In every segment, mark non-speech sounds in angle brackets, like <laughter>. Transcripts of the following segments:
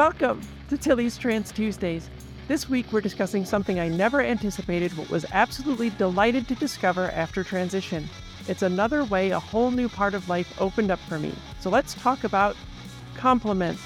Welcome to Tilly's Trans Tuesdays. This week we're discussing something I never anticipated but was absolutely delighted to discover after transition. It's another way a whole new part of life opened up for me. So let's talk about compliments.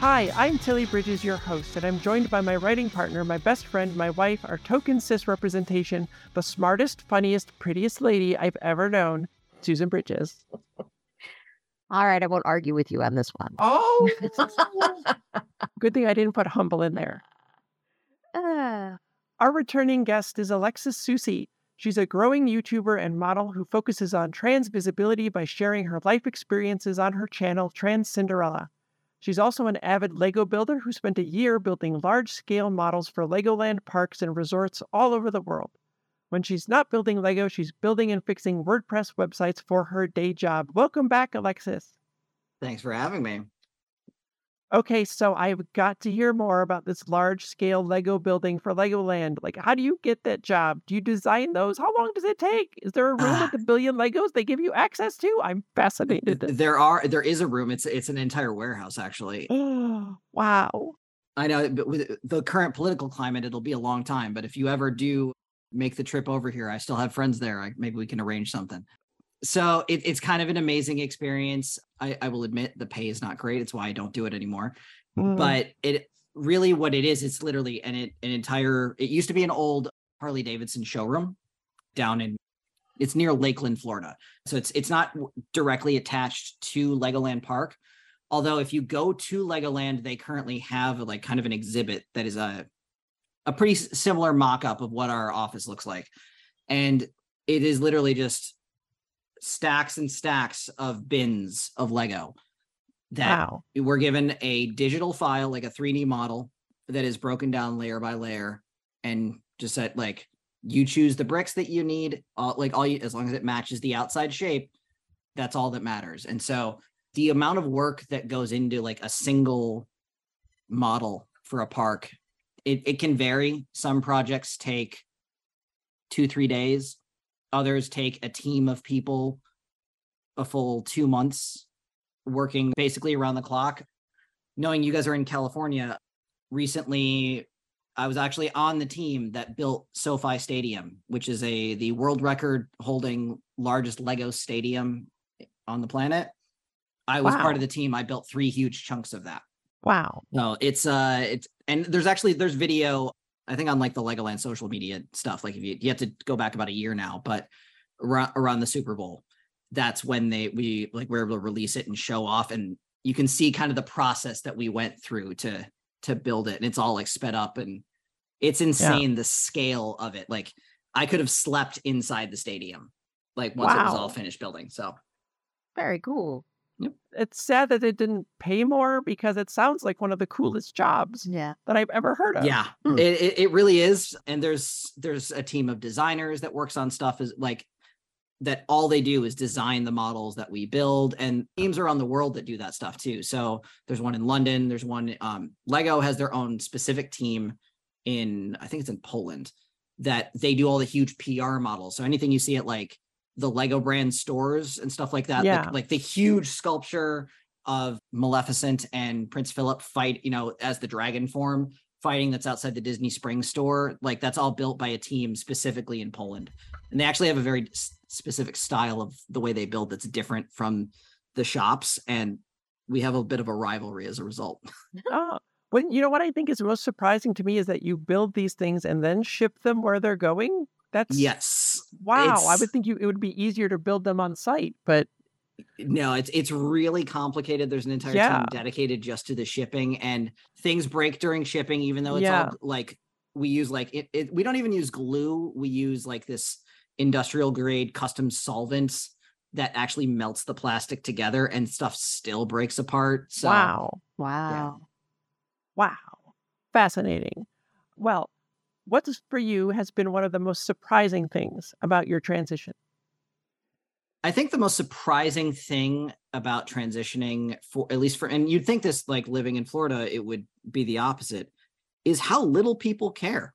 Hi, I'm Tilly Bridges, your host, and I'm joined by my writing partner, my best friend, my wife, our token cis representation, the smartest, funniest, prettiest lady I've ever known, Susan Bridges. All right, I won't argue with you on this one. Oh, <laughs> good thing I didn't put humble in there. Uh, Our returning guest is Alexis Soucie. She's a growing YouTuber and model who focuses on trans visibility by sharing her life experiences on her channel, Trans Cinderella. She's also an avid Lego builder who spent a year building large scale models for Legoland parks and resorts all over the world. When she's not building Lego, she's building and fixing WordPress websites for her day job. Welcome back, Alexis. Thanks for having me. Okay, so I've got to hear more about this large scale Lego building for Legoland. Like, how do you get that job? Do you design those? How long does it take? Is there a room Ah. with a <sighs> billion Legos they give you access to? I'm fascinated. There are there is a room. It's it's an entire warehouse actually. Oh, wow. I know, but with the current political climate, it'll be a long time. But if you ever do make the trip over here, I still have friends there. I, maybe we can arrange something. So it, it's kind of an amazing experience. I, I will admit the pay is not great. It's why I don't do it anymore. Mm. But it really what it is, it's literally an an entire. It used to be an old Harley Davidson showroom down in. It's near Lakeland, Florida. So it's it's not directly attached to Legoland Park. Although if you go to Legoland, they currently have like kind of an exhibit that is a a pretty similar mock-up of what our office looks like. And it is literally just stacks and stacks of bins of Lego that wow. we're given a digital file like a 3d model that is broken down layer by layer and just said like you choose the bricks that you need all, like all you as long as it matches the outside shape that's all that matters. And so the amount of work that goes into like a single model for a park it, it can vary. Some projects take two three days others take a team of people a full two months working basically around the clock. Knowing you guys are in California, recently I was actually on the team that built SoFi Stadium, which is a the world record holding largest Lego stadium on the planet. I was Wow. part of the team. I built three huge chunks of that. Wow. No, it's uh it's and there's actually there's video I think on like the Legoland social media stuff. Like if you you have to go back about a year now, but around, around the Super Bowl, that's when they we like we were able to release it and show off, and you can see kind of the process that we went through to to build it, and it's all like sped up, and it's insane the scale of it. Like I could have slept inside the stadium, like once it was all finished building. So very cool. It's sad that it didn't pay more because it sounds like one of the coolest jobs Yeah. that I've ever heard of. Yeah, it, it it really is. And there's there's a team of designers that works on stuff is like that all they do is design the models that we build and teams around the world that do that stuff too. So there's one in London, there's one um Lego has their own specific team in I think it's in Poland that they do all the huge PR models. So anything you see at like the Lego brand stores and stuff like that, Yeah. like, like the huge sculpture of Maleficent and Prince Philip fight, you know, as the dragon form fighting that's outside the Disney Springs store. Like that's all built by a team specifically in Poland. And they actually have a very specific style of the way they build that's different from the shops. And we have a bit of a rivalry as a result. <laughs> Oh, when you know what I think is most surprising to me is that you build these things and then ship them where they're going. That's Yes. Wow. I would think you it would be easier to build them on site, but No, it's it's really complicated. There's an entire Yeah. team dedicated just to the shipping, and things break during shipping. Even though it's Yeah. all like we use like it, it, we don't even use glue. We use like this industrial grade custom solvents that actually melts the plastic together, and stuff still breaks apart. So wow. Wow. Wow. Fascinating. Well, what for you has been one of the most surprising things about your transition? I think the most surprising thing about transitioning for at least for and you'd think this like living in Florida it would be the opposite is how little people care.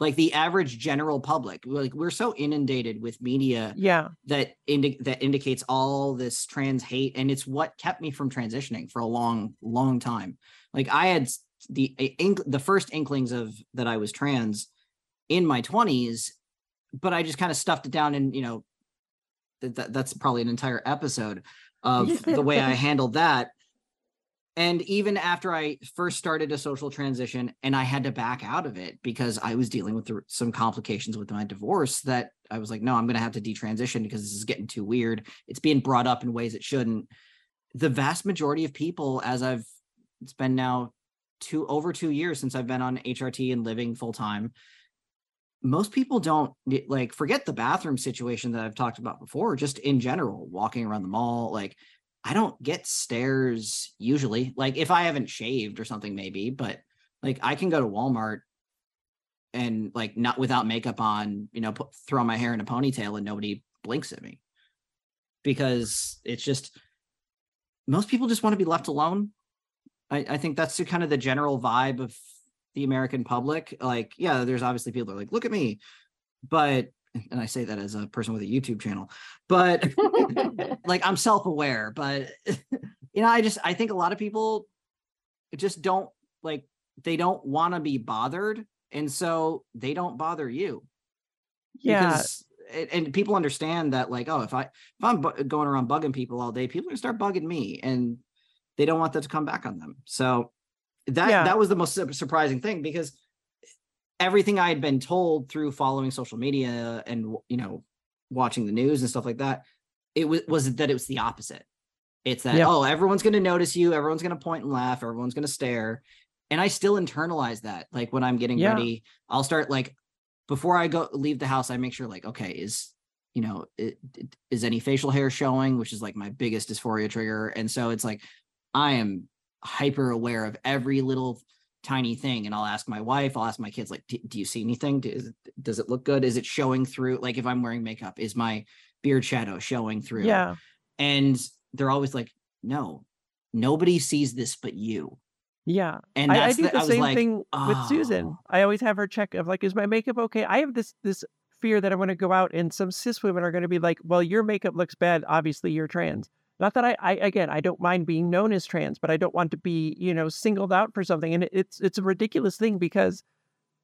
Like the average general public, like we're so inundated with media Yeah. that indi- that indicates all this trans hate and it's what kept me from transitioning for a long long time. Like I had the ink, the first inklings of that I was trans in my 20s but I just kind of stuffed it down and you know that, that that's probably an entire episode of <laughs> the way I handled that. And even after I first started a social transition and I had to back out of it because I was dealing with the, some complications with my divorce that I was like, no, I'm going to have to detransition because this is getting too weird. It's being brought up in ways it shouldn't. The vast majority of people, as I've, it's been now two over two years since I've been on HRT and living full time. Most people don't like forget the bathroom situation that I've talked about before, just in general, walking around the mall. Like, I don't get stares usually. Like, if I haven't shaved or something, maybe, but like, I can go to Walmart and like not without makeup on, you know, put, throw my hair in a ponytail and nobody blinks at me because it's just most people just want to be left alone. I, I think that's the kind of the general vibe of the American public. Like, yeah, there's obviously people that are like, look at me. But and I say that as a person with a YouTube channel, but <laughs> like I'm self-aware, but <laughs> you know, I just I think a lot of people just don't like they don't want to be bothered, and so they don't bother you Yeah. because and, people understand that like oh if i if i'm bu- going around bugging people all day people are gonna start bugging me and they don't want that to come back on them so that Yeah. that was the most surprising thing because everything i had been told through following social media and you know watching the news and stuff like that it was was that it was the opposite it's that Yep. oh everyone's going to notice you everyone's going to point and laugh everyone's going to stare and i still internalize that like when i'm getting Yeah. ready i'll start like before I go leave the house, I make sure like, okay, is you know, it, it- is any facial hair showing, which is like my biggest dysphoria trigger. And so it's like I am hyper aware of every little tiny thing. And I'll ask my wife, I'll ask my kids, like, "Do- you see anything? Do- is does it look good? Is it showing through? Like if I'm wearing makeup, is my beard shadow showing through? Yeah. And they're always like, no, nobody sees this but you. Yeah. And I, I do the, the I same like, thing with Susan. "Oh." I always have her check of like, is my makeup okay? I have this this fear that I'm going to go out and some cis women are going to be like, well, your makeup looks bad. Obviously, you're trans. Not that I, I again, I don't mind being known as trans, but I don't want to be, you know, singled out for something. And it's it's a ridiculous thing because,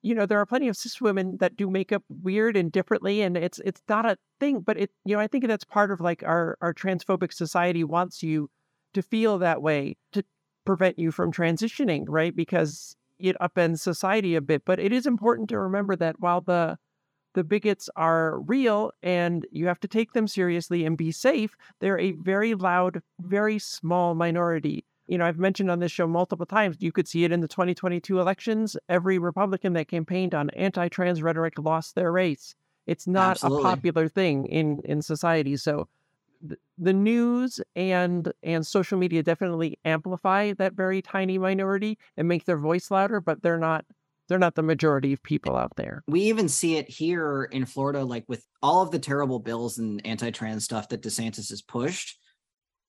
you know, there are plenty of cis women that do makeup weird and differently, and it's it's not a thing. But it, you know, I think that's part of like our our transphobic society wants you to feel that way to prevent you from transitioning, right? Because it upends society a bit. But it is important to remember that while the the bigots are real and you have to take them seriously and be safe, they're a very loud, very small minority. You know, I've mentioned on this show multiple times, you could see it in the 2022 elections. Every Republican that campaigned on anti trans rhetoric lost their race. It's not Absolutely. a popular thing in, in society. So th- the news and and social media definitely amplify that very tiny minority and make their voice louder, but they're not they're not the majority of people out there. we even see it here in Florida, like with all of the terrible bills and anti-trans stuff that DeSantis has pushed.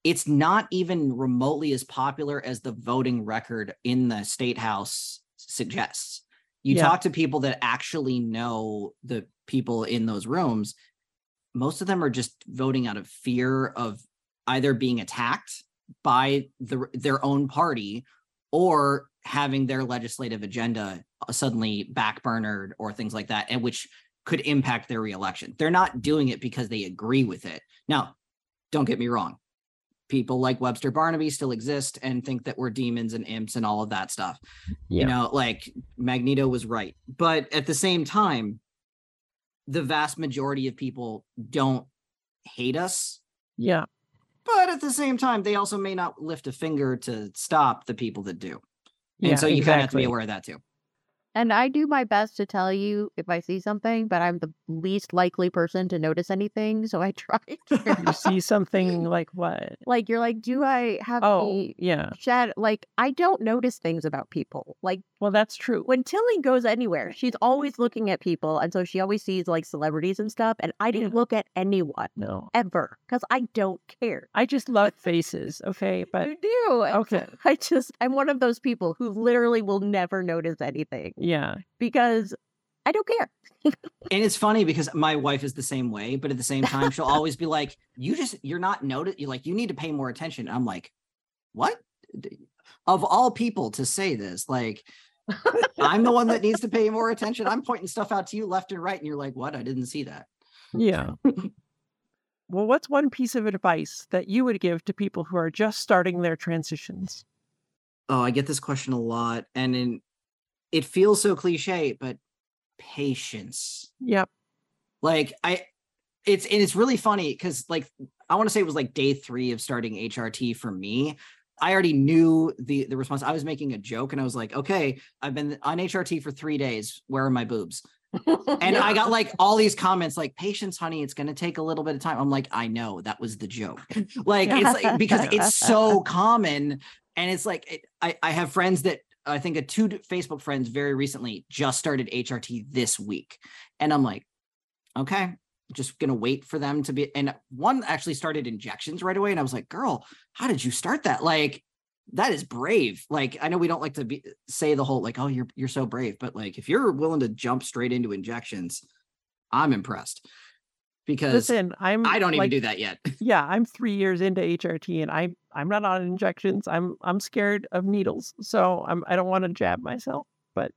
It's not even remotely as popular as the voting record in the state house suggests. You Yeah. talk to people that actually know the people in those rooms, most of them are just voting out of fear of either being attacked by the, their own party or having their legislative agenda uh, suddenly backburnered or things like that, and which could impact their reelection. They're not doing it because they agree with it. Now, don't get me wrong. People like Webster Barnaby still exist and think that we're demons and imps and all of that stuff. Yeah. You know, like Magneto was right. But at the same time, the vast majority of people don't hate us Yeah. but at the same time, they also may not lift a finger to stop the people that do. And Yeah, so you kind of have to be aware of that too. And I do my best to tell you if I see something, but I'm the least likely person to notice anything. So I <laughs> try You to. see something like what? like, you're like, do I have Oh, a yeah. shed? Like, I don't notice things about people. Like, Well, that's true. when Tilly goes anywhere, she's always <laughs> looking at people. And so she always sees like celebrities and stuff. And I didn't look at anyone No, ever because I don't care. I just love <laughs> faces. Okay, but You do. okay, I just, I'm one of those people who literally will never notice anything yeah, because I don't care. And it's funny because my wife is the same way, but at the same time, she'll <laughs> always be like, "You just you're not noted. You like you need to pay more attention." I'm like, "What?" Of all people to say this, like I'm the one that needs to pay more attention. I'm pointing stuff out to you left and right, and you're like, "What? I didn't see that." yeah. well, what's one piece of advice that you would give to people who are just starting their transitions? Oh, I get this question a lot, and in, it feels so cliche, but patience. Yep. like i it's and it's really funny because like i want to say it was like day three of starting hrt for me. I already knew the the response. I was making a joke and i was like okay i've been on hrt for three days. Where are my boobs? <laughs> And i got like all these comments like patience honey it's going to take a little bit of time. I'm like i know that was the joke. Like it's like because it's <laughs> so common and it's like it, i i have friends that i think a two facebook friends very recently just started hrt this week. And i'm like okay just gonna wait for them to be and one actually started injections right away and i was like girl how did you start that? Like that is brave. Like i know we don't like to be say the whole like oh you're you're so brave but like if you're willing to jump straight into injections i'm impressed because Listen, I'm. i don't even do that yet <laughs> Yeah, I'm three years into HRT, and I'm I'm not on injections. I'm I'm scared of needles, so I'm I don't want to jab myself. But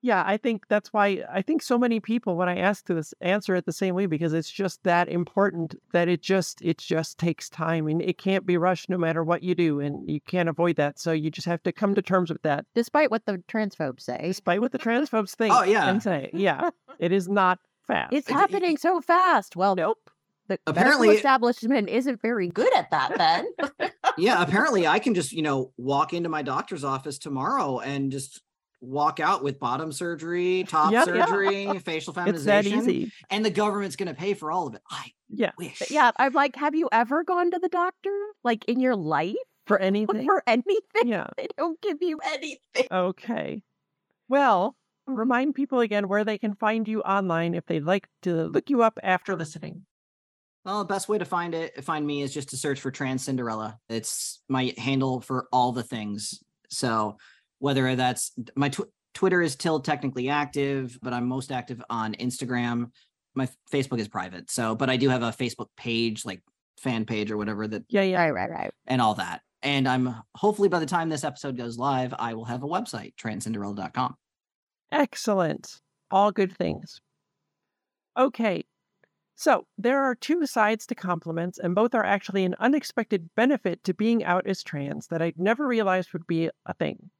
yeah, I think that's why I think so many people when I ask to this answer it the same way because it's just that important that it just it just takes time and it can't be rushed no matter what you do, and you can't avoid that. So you just have to come to terms with that, Despite what the transphobes say, despite what the <laughs> transphobes think. Oh, yeah. and say yeah, <laughs> it is not fast. it's It- it- happening so fast. Well, nope. the Apparently- medical establishment isn't very good at that. Then <laughs> yeah apparently i can just you know walk into my doctor's office tomorrow and just walk out with bottom surgery top Yeah, yeah. surgery facial feminization <laughs> It's that easy. and the government's going to pay for all of it i Yeah, wish yeah, I'm like, have you ever gone to the doctor like in your life for anything. <laughs> for anything? Yeah. They don't give you anything. Okay. Well, remind people again where they can find you online if they'd like to look you up after listening. Well, the best way to find it, find me, is just to search for Trans Cinderella. It's my handle for all the things. So whether that's my tw- Twitter is still technically active, but I'm most active on Instagram. My f- Facebook is private. So, but I do have a Facebook page, like fan page or whatever that, Yeah, yeah. Right, right, right. and all that. And I'm hopefully by the time this episode goes live, I will have a website, transcinderella.com. Excellent. All good things. Okay. So there are two sides to compliments, and both are actually an unexpected benefit to being out as trans that I'd never realized would be a thing.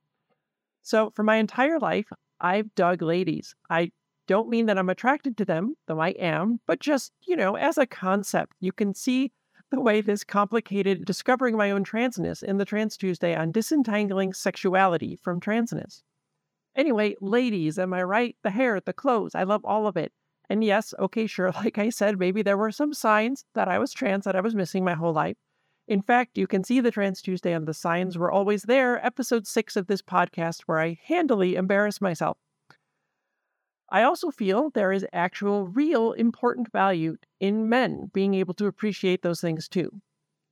So for my entire life, I've dug ladies. I don't mean that I'm attracted to them, though I am, but just, you know, as a concept, you can see the way this complicated discovering my own transness in the Trans Tuesday on disentangling sexuality from transness. Anyway, ladies, am I right? The hair, the clothes, I love all of it. And yes, okay, sure, <laughs> like I said, maybe there were some signs that I was trans that I was missing my whole life. In fact, you can see the Trans Tuesday on the signs were always there, episode six of this podcast, where I handily embarrass myself. I also feel there is actual, real, important value in men being able to appreciate those things too.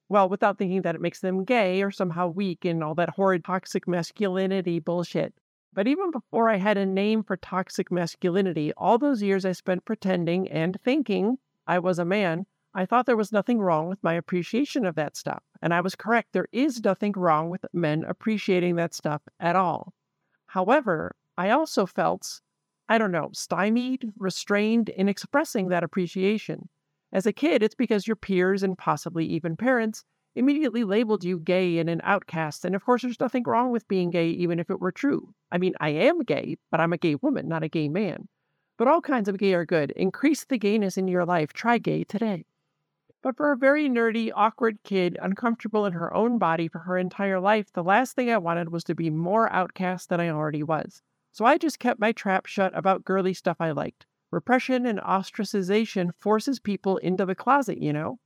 Well, without thinking that it makes them gay or somehow weak and all that horrid toxic masculinity bullshit. But even before I had a name for toxic masculinity, all those years I spent pretending and thinking I was a man, I thought there was nothing wrong with my appreciation of that stuff. And I was correct. There is nothing wrong with men appreciating that stuff at all. However, I also felt, I don't know, stymied, restrained in expressing that appreciation. As a kid, it's because your peers and possibly even parents immediately labeled you gay and an outcast. And of course, there's nothing wrong with being gay, even if it were true. I mean, I am gay, but I'm a gay woman, not a gay man. But all kinds of gay are good. Increase the gayness in your life. Try gay today. But for a very nerdy, awkward kid, uncomfortable in her own body for her entire life, the last thing I wanted was to be more outcast than I already was. So I just kept my trap shut about girly stuff I liked. Repression and ostracization forces people into the closet, you know?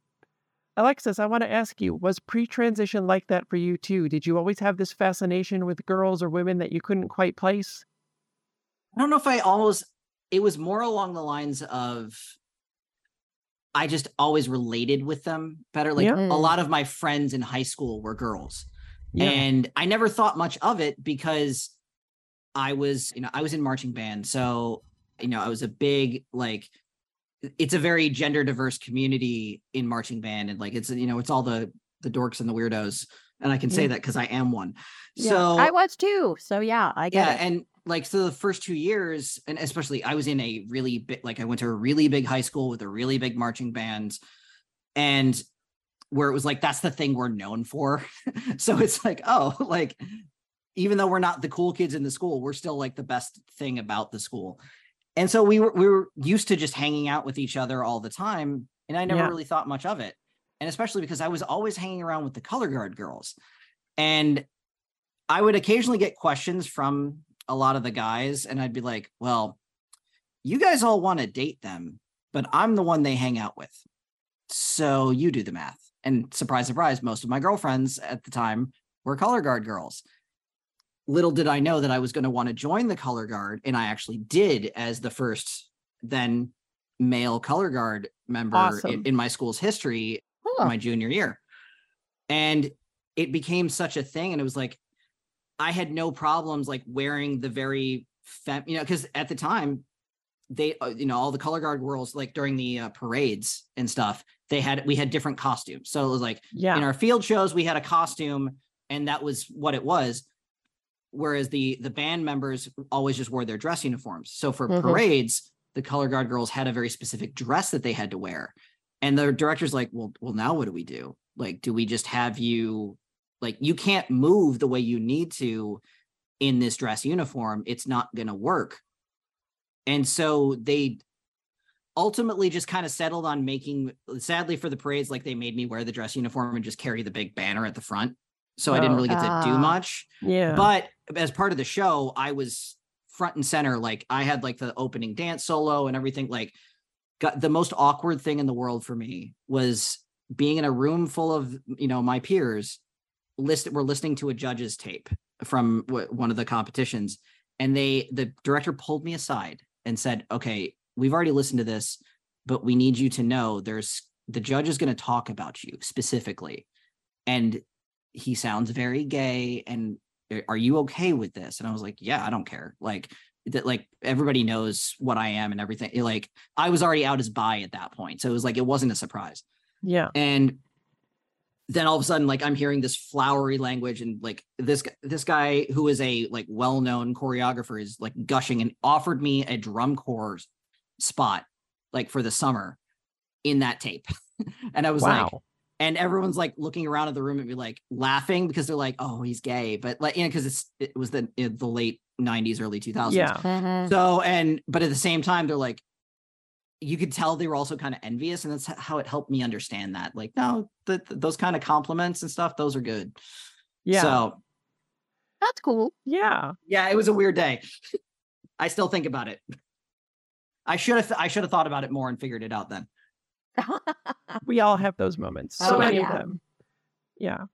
Alexis, I want to ask you, was pre transition like that for you too? Did you always have this fascination with girls or women that you couldn't quite place? I don't know if I almost, it was more along the lines of I just always related with them better. Like Yeah. a lot of my friends in high school were girls. Yeah. And I never thought much of it because I was, you know, I was in marching band. So, you know, I was a big, like, it's a very gender diverse community in marching band. And like, it's, you know, it's all the, the dorks and the weirdos. And I can say Yeah. that because I am one. Yeah. So I was too. So yeah, I get yeah, it. and like so the first two years, and especially I was in a really big like I went to a really big high school with a really big marching band, and where it was like that's the thing we're known for. <laughs> so it's like, oh, <laughs> like even though we're not the cool kids in the school, we're still like the best thing about the school. And so we were we were used to just hanging out with each other all the time. And I never Yeah. really thought much of it. And especially because I was always hanging around with the color guard girls. And I would occasionally get questions from a lot of the guys, and I'd be like, well, you guys all want to date them, but I'm the one they hang out with. So you do the math. And surprise, surprise, most of my girlfriends at the time were color guard girls. Little did I know that I was going to want to join the color guard, and I actually did as the first then male color guard member in, Awesome. in my school's history Huh. my junior year. And it became such a thing. And it was like, I had no problems like wearing the very, fem- you know, because at the time, they, uh, you know, all the color guard girls, like during the uh, parades and stuff, they had, we had different costumes. So it was like Yeah. in our field shows, we had a costume and that was what it was. Whereas the the band members always just wore their dress uniforms. So for Mhm. parades, the color guard girls had a very specific dress that they had to wear. And the director's like, well, well, now what do we do? Like, do we just have you like you can't move the way you need to in this dress uniform? It's not gonna work. And so they ultimately just kind of settled on making sadly for the parades, like they made me wear the dress uniform and just carry the big banner at the front. So I didn't Oh. really get to do Ah. much. yeah. But as part of the show, I was front and center. Like I had like the opening dance solo and everything. Like, got the most awkward thing in the world for me was being in a room full of you know my peers. List we're listening to a judge's tape from w- one of the competitions, and they the director pulled me aside and said, "Okay, we've already listened to this, but we need you to know there's the judge is going to talk about you specifically, and he sounds very gay and are you okay with this and i was like yeah i don't care like that like everybody knows what i am and everything It, like i was already out as bi at that point so it was like it wasn't a surprise yeah. and then all of a sudden like i'm hearing this flowery language and like this this guy who is a like well-known choreographer is like gushing and offered me a drum corps spot like for the summer in that tape <laughs> and i was like wow. And everyone's like looking around at the room and be like laughing because they're like, "Oh, he's gay," but like, you know, because it's it was the in the late '90s, early 2000s. yeah. Mhm. So and but at the same time, they're like, you could tell they were also kind of envious, and that's how it helped me understand that. Like, no, the, those kind of compliments and stuff, those are good. Yeah. So That's cool. yeah. yeah, it was a weird day. I still think about it. I should have I should have thought about it more and figured it out then. We all have those moments. Oh, So many yeah. of them. Yeah.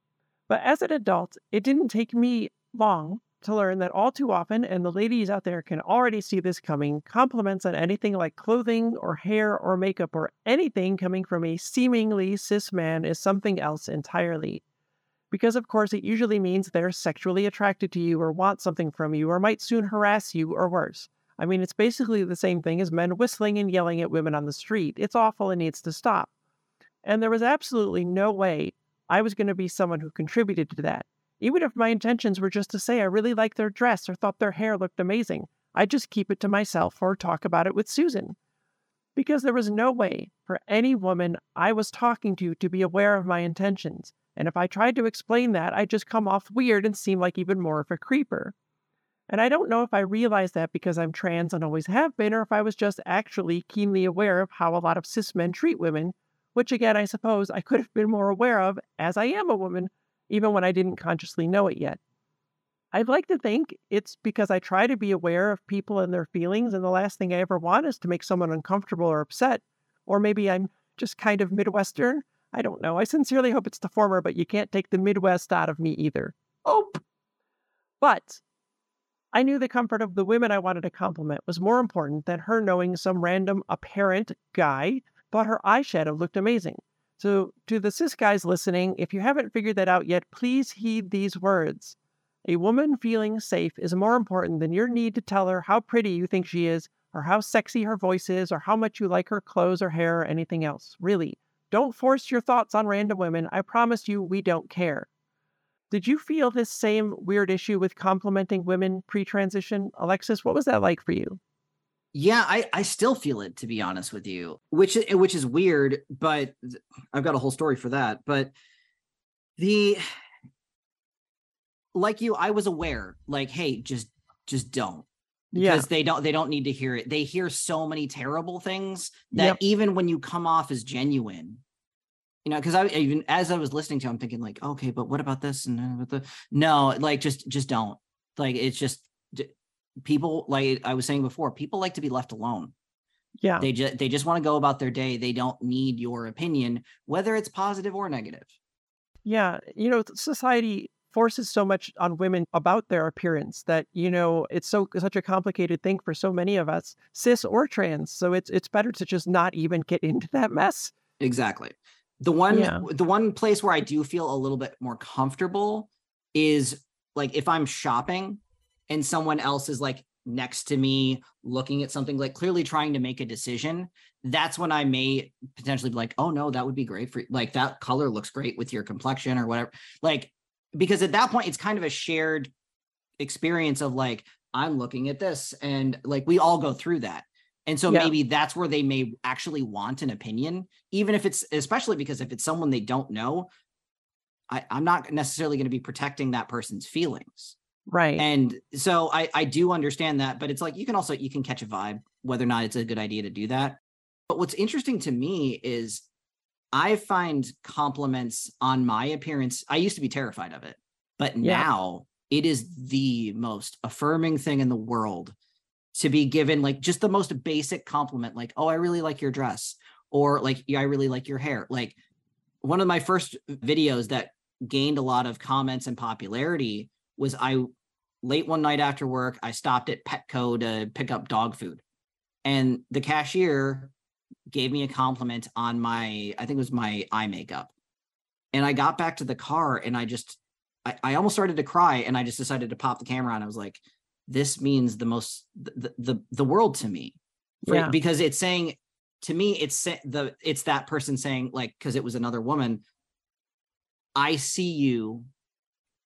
But as an adult, it didn't take me long to learn that all too often, and the ladies out there can already see this coming, compliments on anything like clothing or hair or makeup or anything coming from a seemingly cis man is something else entirely. Because, of course, it usually means they're sexually attracted to you or want something from you or might soon harass you or worse. I mean, it's basically the same thing as men whistling and yelling at women on the street. It's awful and needs to stop. And there was absolutely no way I was going to be someone who contributed to that. Even if my intentions were just to say I really liked their dress or thought their hair looked amazing, I'd just keep it to myself or talk about it with Susan. Because there was no way for any woman I was talking to to be aware of my intentions. And if I tried to explain that, I'd just come off weird and seem like even more of a creeper. And I don't know if I realized that because I'm trans and always have been, or if I was just actually keenly aware of how a lot of cis men treat women, which again, I suppose I could have been more aware of as I am a woman, even when I didn't consciously know it yet. I'd like to think it's because I try to be aware of people and their feelings, and the last thing I ever want is to make someone uncomfortable or upset. Or maybe I'm just kind of Midwestern. I don't know. I sincerely hope it's the former, but you can't take the Midwest out of me either. Oh. But I knew the comfort of the women I wanted to compliment was more important than her knowing some random apparent guy thought her eyeshadow looked amazing. So, to the cis guys listening, if you haven't figured that out yet, please heed these words. A woman feeling safe is more important than your need to tell her how pretty you think she is, or how sexy her voice is, or how much you like her clothes or hair or anything else. Really, don't force your thoughts on random women. I promise you, we don't care. Did you feel this same weird issue with complimenting women pre transition? Alexis, what was that like for you? Yeah, I, I still feel it to be honest with you, which eh, which is weird, but I've got a whole story for that. But the like you, I was aware, like, hey, just just don't. Because yeah. they don't they don't need to hear it. They hear so many terrible things that yep. even when you come off as genuine, you know, because I even as I was listening to, I'm thinking like, okay, but what about this and with the no, like just just don't. Like it's just people like I was saying before, people like to be left alone. Yeah. They just they just want to go about their day. They don't need your opinion, whether it's positive or negative. Yeah. You know, society forces so much on women about their appearance that you know it's so such a complicated thing for so many of us cis or trans so it's it's better to just not even get into that mess exactly the one yeah. the one place where i do feel a little bit more comfortable is like if i'm shopping and someone else is like next to me looking at something like clearly trying to make a decision that's when i may potentially be like oh no that would be great for like that color looks great with your complexion or whatever like because at that point it's kind of a shared experience of like i'm looking at this and like we all go through that and so yeah. maybe that's where they may actually want an opinion even if it's especially because if it's someone they don't know I, i'm not necessarily going to be protecting that person's feelings right and so i i do understand that but it's like you can also you can catch a vibe whether or not it's a good idea to do that but what's interesting to me is I find compliments on my appearance. I used to be terrified of it, but yeah. now it is the most affirming thing in the world to be given like just the most basic compliment, like, oh, I really like your dress, or like, yeah, I really like your hair. Like one of my first videos that gained a lot of comments and popularity was I late one night after work, I stopped at Petco to pick up dog food. And the cashier gave me a compliment on my, I think it was my eye makeup. And I got back to the car and I just, I, I almost started to cry and I just decided to pop the camera on. I was like, this means the most, the, the, the world to me. For, yeah. Because it's saying, to me, it's the, it's that person saying like, cause it was another woman, I see you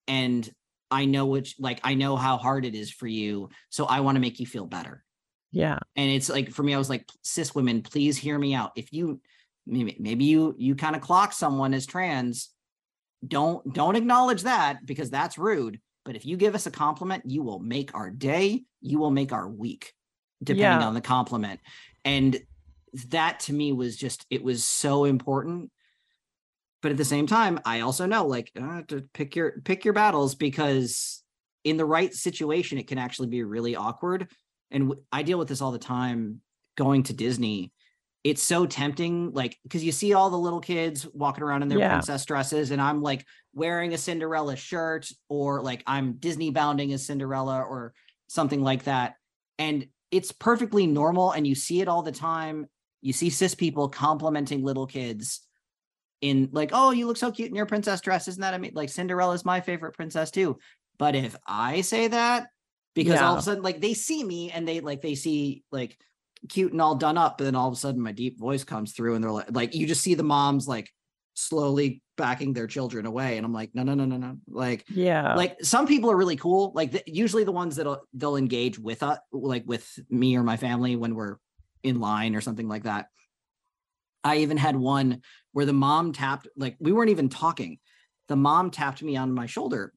and I know which, like, I know how hard it is for you. So I want to make you feel better. Yeah. And it's like for me, I was like, cis women, please hear me out. If you maybe maybe you you kind of clock someone as trans, don't don't acknowledge that because that's rude. But if you give us a compliment, you will make our day, you will make our week, depending yeah. on the compliment. And that to me was just it was so important. But at the same time, I also know like uh, to pick your pick your battles because in the right situation, it can actually be really awkward and w- I deal with this all the time going to Disney. It's so tempting, like because you see all the little kids walking around in their yeah. princess dresses, and I'm like wearing a Cinderella shirt, or like I'm Disney bounding as Cinderella, or something like that. And it's perfectly normal, and you see it all the time. You see cis people complimenting little kids in like, oh, you look so cute in your princess dress. Isn't that I mean, like Cinderella's my favorite princess too. But if I say that, because yeah. all of a sudden like they see me and they like they see like cute and all done up but then all of a sudden my deep voice comes through and they're like like you just see the moms like slowly backing their children away. And i'm like no no no no no. Like yeah. like some people are really cool. Like the, usually the ones that'll, they'll engage with us like with me or my family when we're in line or something like that. I even had one where the mom tapped like we weren't even talking. The mom tapped me on my shoulder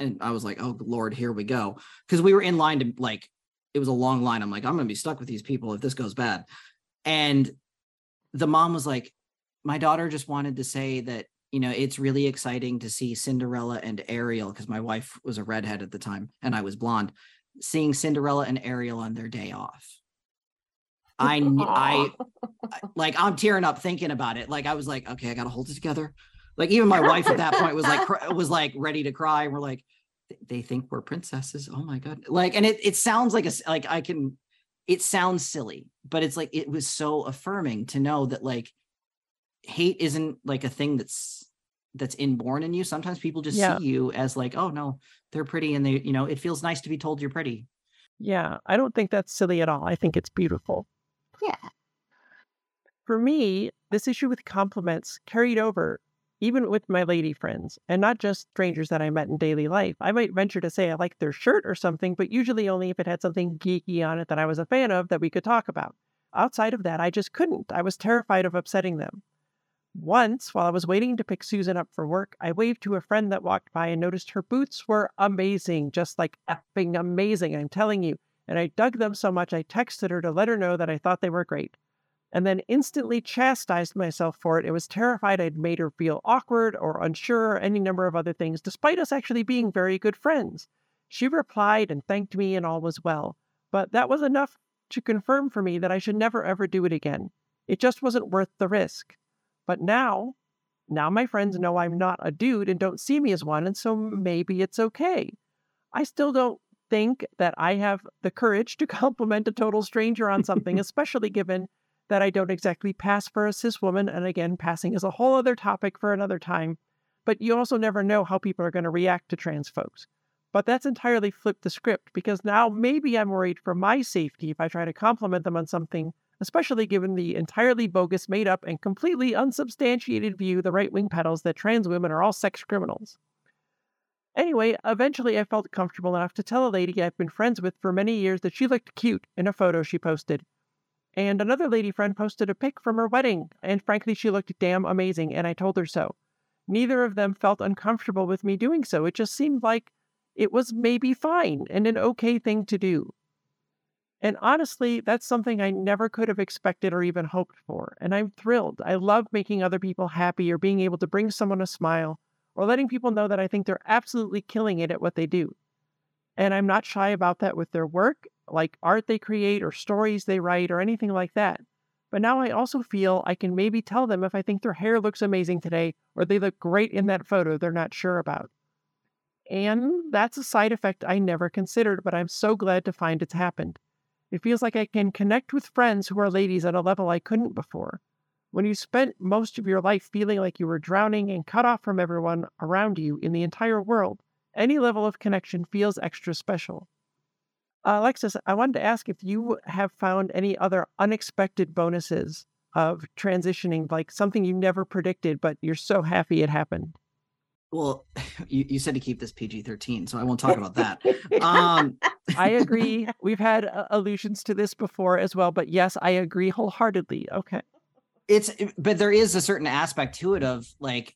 and I was like, oh Lord, here we go. Because we were in line to like, it was a long line. I'm like, I'm gonna be stuck with these people if this goes bad. And the mom was like, my daughter just wanted to say that you know it's really exciting to see cinderella and ariel because my wife was a redhead at the time and i was blonde seeing cinderella and ariel on their day off I, I, <laughs> I, like, I'm tearing up thinking about it. Like, I was like, okay, I got to hold it together. Like, even my wife at that point was like, was like ready to cry. And we're like, they think we're princesses. Oh my God. Like, and it, it sounds like a, like I can, it sounds silly, but it's like, it was so affirming to know that like hate isn't like a thing that's, that's inborn in you. Sometimes people just Yeah. see you as like, oh no, they're pretty. And they, you know, it feels nice to be told you're pretty. Yeah, I don't think that's silly at all. I think it's beautiful. Yeah. For me, this issue with compliments carried over even with my lady friends, and not just strangers that I met in daily life. I might venture to say I liked their shirt or something, but usually only if it had something geeky on it that I was a fan of that we could talk about. Outside of that, I just couldn't. I was terrified of upsetting them. Once, while I was waiting to pick Susan up for work, I waved to a friend that walked by and noticed her boots were amazing, just like effing amazing, I'm telling you. And I dug them so much I texted her to let her know that I thought they were great and then instantly chastised myself for it. It was terrified I'd made her feel awkward or unsure or any number of other things, despite us actually being very good friends. She replied and thanked me, and all was well. But that was enough to confirm for me that I should never ever do it again. It just wasn't worth the risk. But now, now my friends know I'm mm. not a dude and don't see me as one, and so maybe it's okay. I still don't think that I have the courage to <laughs> compliment a total stranger on something, <laughs> especially given that I don't exactly pass for a cis woman. And again, passing is a whole other topic for another time. But you also never know how people are going to react to trans folks. But that's entirely flipped the script because now maybe I'm worried for my safety if I try to compliment them on something, especially given the entirely bogus, made up, and completely unsubstantiated view the right wing peddles that trans women are all sex criminals. Anyway, eventually I felt comfortable enough to tell a lady I've been friends with for many years that she looked cute in a photo she posted. And another lady friend posted a pic from her wedding, and frankly, she looked damn amazing, and I told her so. Neither of them felt uncomfortable with me doing so. It just seemed like it was maybe fine and an okay thing to do. And honestly, that's something I never could have expected or even hoped for. And I'm thrilled. I love making other people happy or being able to bring someone a smile or letting people know that I think they're absolutely killing it at what they do. And I'm not shy about that with their work, like art they create or stories they write or anything like that. But now I also feel I can maybe tell them if I think their hair looks amazing today or they look great in that photo they're not sure about. And that's a side effect I never considered, but I'm so glad to find it's happened. It feels like I can connect with friends who are ladies at a level I couldn't before. When you spent most of your life feeling like you were drowning and cut off from everyone around you in the entire world, any level of connection feels extra special. Uh, Alexis, I wanted to ask if you have found any other unexpected bonuses of transitioning, like something you never predicted, but you're so happy it happened. Well, <laughs> you, you said to keep this PG 13, so I won't talk about that. <laughs> Um, I <laughs> agree. We've had uh, allusions to this before as well, but yes, I agree wholeheartedly. Okay. it's but there is a certain aspect to it of like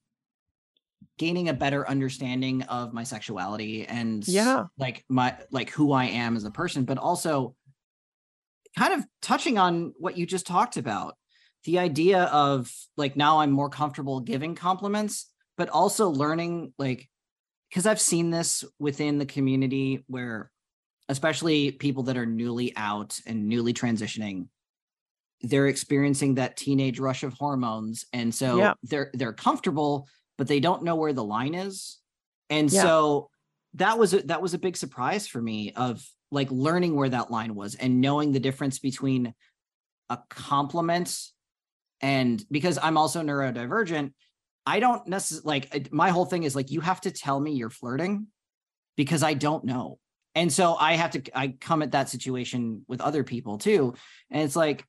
gaining a better understanding of my sexuality and Yeah. like my like who I am as a person but also kind of touching on what you just talked about the idea of like now I'm more comfortable giving compliments but also learning like because I've seen this within the community where especially people that are newly out and newly transitioning they're experiencing that teenage rush of hormones and so Yeah. they're they're comfortable but they don't know where the line is and Yeah. so that was a, that was a big surprise for me of like learning where that line was and knowing the difference between a compliment and because I'm also neurodivergent I don't necessarily like my whole thing is like you have to tell me you're flirting because I don't know. And so I have to I come at that situation with other people too. And it's like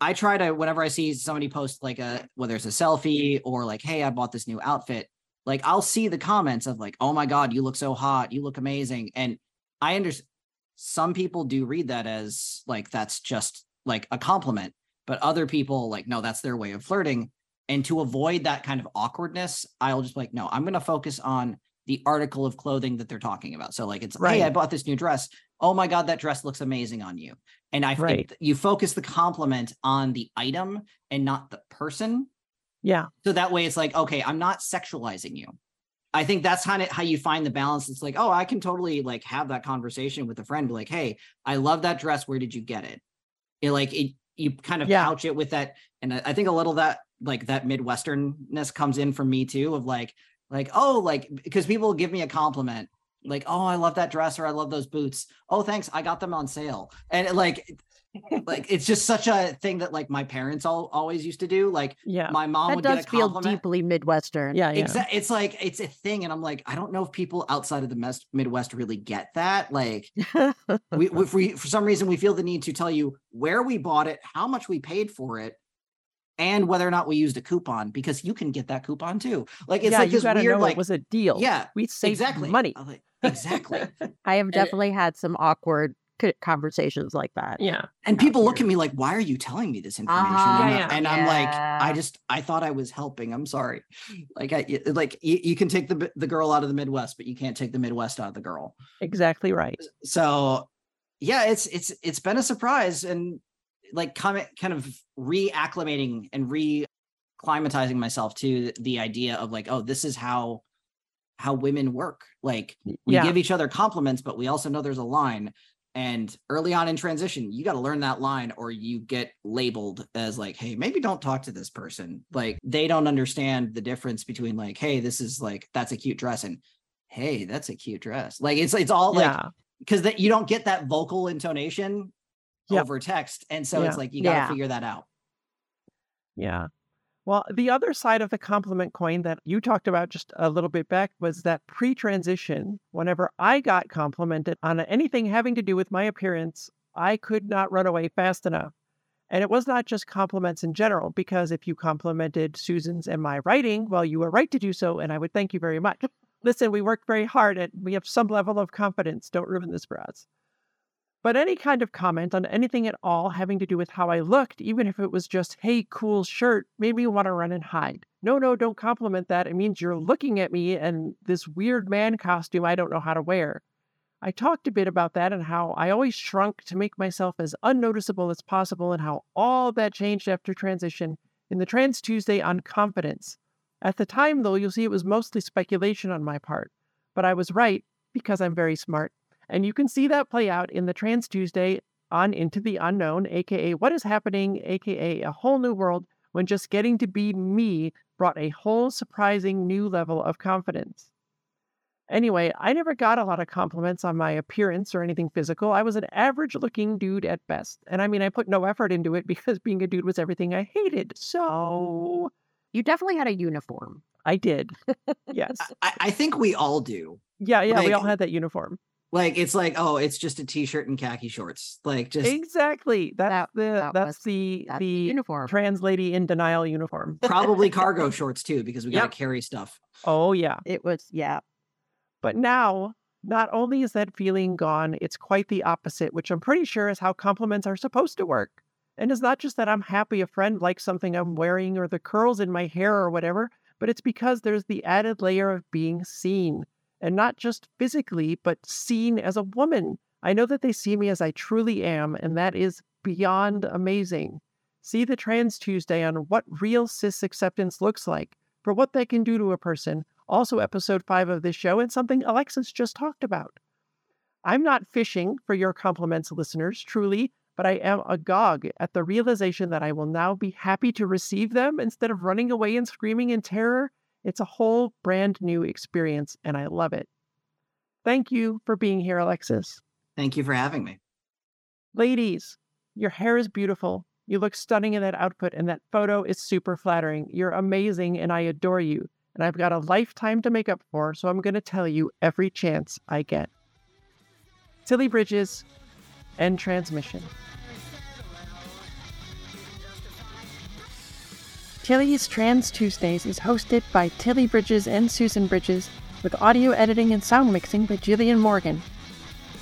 I try to whenever I see somebody post like a whether it's a selfie or like hey I bought this new outfit like I'll see the comments of like oh my god you look so hot. You look amazing. And I understand some people do read that as like that's just like a compliment but other people like no that's their way of flirting. And to avoid that kind of awkwardness i'll just like no i'm to focus on the article of clothing that they're talking about so like it's hey i bought this new dress oh my god that dress looks amazing on you and i Right. you focus the compliment on the item and not the person Yeah. So that way it's like, okay, I'm not sexualizing you. I think that's kind of how you find the balance. It's like, oh, I can totally like have that conversation with a friend, be like, hey, I love that dress. Where did you get it? It like it you kind of Yeah. couch it with that. And I I think a little that like that Midwesternness comes in for me too, of like, like, oh, like because people give me a compliment, like, oh, I love that dress or I love those boots. Oh, thanks. I got them on sale. And it, like <laughs> like it's just such a thing that like my parents all always used to do. Like Yeah. my mom that would does get a feel deeply Midwestern. Yeah. Yeah. Exa- it's like it's a thing, and I'm like, I don't know if people outside of the mes- Midwest really get that. Like, <laughs> we, if we for some reason we feel the need to tell you where we bought it, how much we paid for it, and whether or not we used a coupon, because you can get that coupon too. Like, it's yeah, like you this weird, know like, it was a deal. yeah, We saved exactly, money. I'm like, exactly. <laughs> <laughs> I have it- definitely had some awkward conversations like that. Yeah. and Not people look at me like, "Why are you telling me this information?" Uh-huh. and, Yeah, I- yeah. and I'm like, "I just I thought I was helping. I'm sorry." Like, I y- like you, you can take the the girl out of the Midwest, but you can't take the Midwest out of the girl. Exactly right. so yeah it's it's it's been a surprise and like kind of kind of reacclimating and re-climatizing myself to the idea of like oh this is how how women work like we Yeah. give each other compliments but we also know there's a line and early on in transition you got to learn that line or you get labeled as like hey maybe don't talk to this person like they don't understand the difference between like hey this is like that's a cute dress and hey that's a cute dress like it's it's all like yeah. because that you don't get that vocal intonation Yep. over text and so Yeah. it's like you got to Yeah. figure that out Yeah. Well, the other side of the compliment coin that you talked about just a little bit back was that pre transition, whenever I got complimented on anything having to do with my appearance, I could not run away fast enough. And it was not just compliments in general, because if you complimented Susan's and my writing, well, you were right to do so, and I would thank you very much. Listen, we worked very hard and we have some level of confidence. Don't ruin this for us. But any kind of comment on anything at all having to do with how I looked, even if it was just, hey, cool shirt, made me want to run and hide. No, no, don't compliment that. It means you're looking at me and this weird man costume I don't know how to wear. I talked a bit about that and how I always shrunk to make myself as unnoticeable as possible and how all that changed after transition in the Trans Tuesday on confidence. At the time, though, you'll see it was mostly speculation on my part. But I was right because I'm very smart. And you can see that play out in the Trans Tuesday on Into the Unknown, aka What is Happening, aka A Whole New World, when just getting to be me brought a whole surprising new level of confidence. Anyway, I never got a lot of compliments on my appearance or anything physical. I was an average looking dude at best. And I mean, I put no effort into it <laughs> because being a dude was everything I hated. So You definitely had a uniform. I did. <laughs> Yes. I, I think we all do Yeah, yeah, we all had that uniform. Like it's like oh it's just a t-shirt and khaki shorts like just Exactly. That's That- the that that's was- the That's the the uniform. trans lady in denial uniform. probably cargo <laughs> shorts too because we got to carry stuff Oh yeah. It was, yeah. But now, not only is that feeling gone, it's quite the opposite, which I'm pretty sure is how compliments are supposed to work. And it's not just that I'm happy a friend likes something I'm wearing or the curls in my hair or whatever, but it's because there's the added layer of being seen. And not just physically, but seen as a woman. I know that they see me as I truly am, and that is beyond amazing. See the Trans Tuesday on what real cis acceptance looks like, for what they can do to a person, also episode five of this show, and something Alexis just talked about. I'm not fishing for your compliments, listeners, truly, but I am agog at the realization that I will now be happy to receive them instead of running away and screaming in terror. It's a whole brand new experience, and I love it. Thank you for being here, Alexis. thank you for having me Ladies, your hair is beautiful. You look stunning in that outfit, and that photo is super flattering. You're amazing, and I adore you. And I've got a lifetime to make up for, so I'm going to tell you every chance I get. Tilly Bridges, end transmission. Tilly's Trans Tuesdays is hosted by Tilly Bridges and Susan Bridges, with audio editing and sound mixing by Jillian Morgan.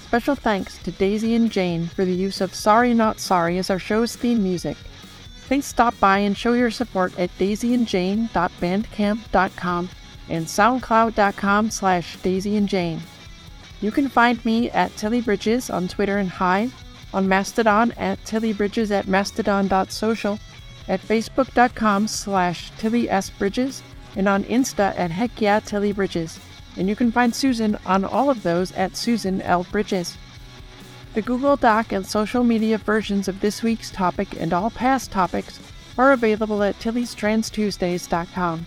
Special thanks to Daisy and Jane for the use of Sorry Not Sorry as our show's theme music. Please stop by and show your support at daisyandjane.bandcamp.com and soundcloud.com slash daisyandjane. You can find me at Tilly Bridges on Twitter and Hive, on Mastodon at tillybridges at mastodon.social, at facebook.com slash Tilly S. Bridges and on Insta at Heck Yeah Tilly Bridges. And you can find Susan on all of those at Susan L. Bridges. The Google Doc and social media versions of this week's topic and all past topics are available at tillystranstuesdays.com.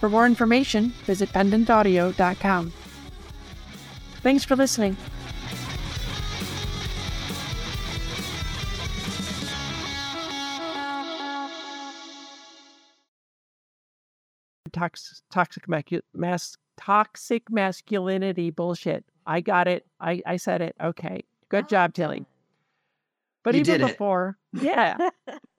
For more information, visit pendantaudio.com. Thanks for listening. Tox- toxic macu- mas- toxic masculinity bullshit. I got it. I, I said it. Okay. Good ah. job, Tilly. But You even did it. before, yeah. <laughs> <laughs>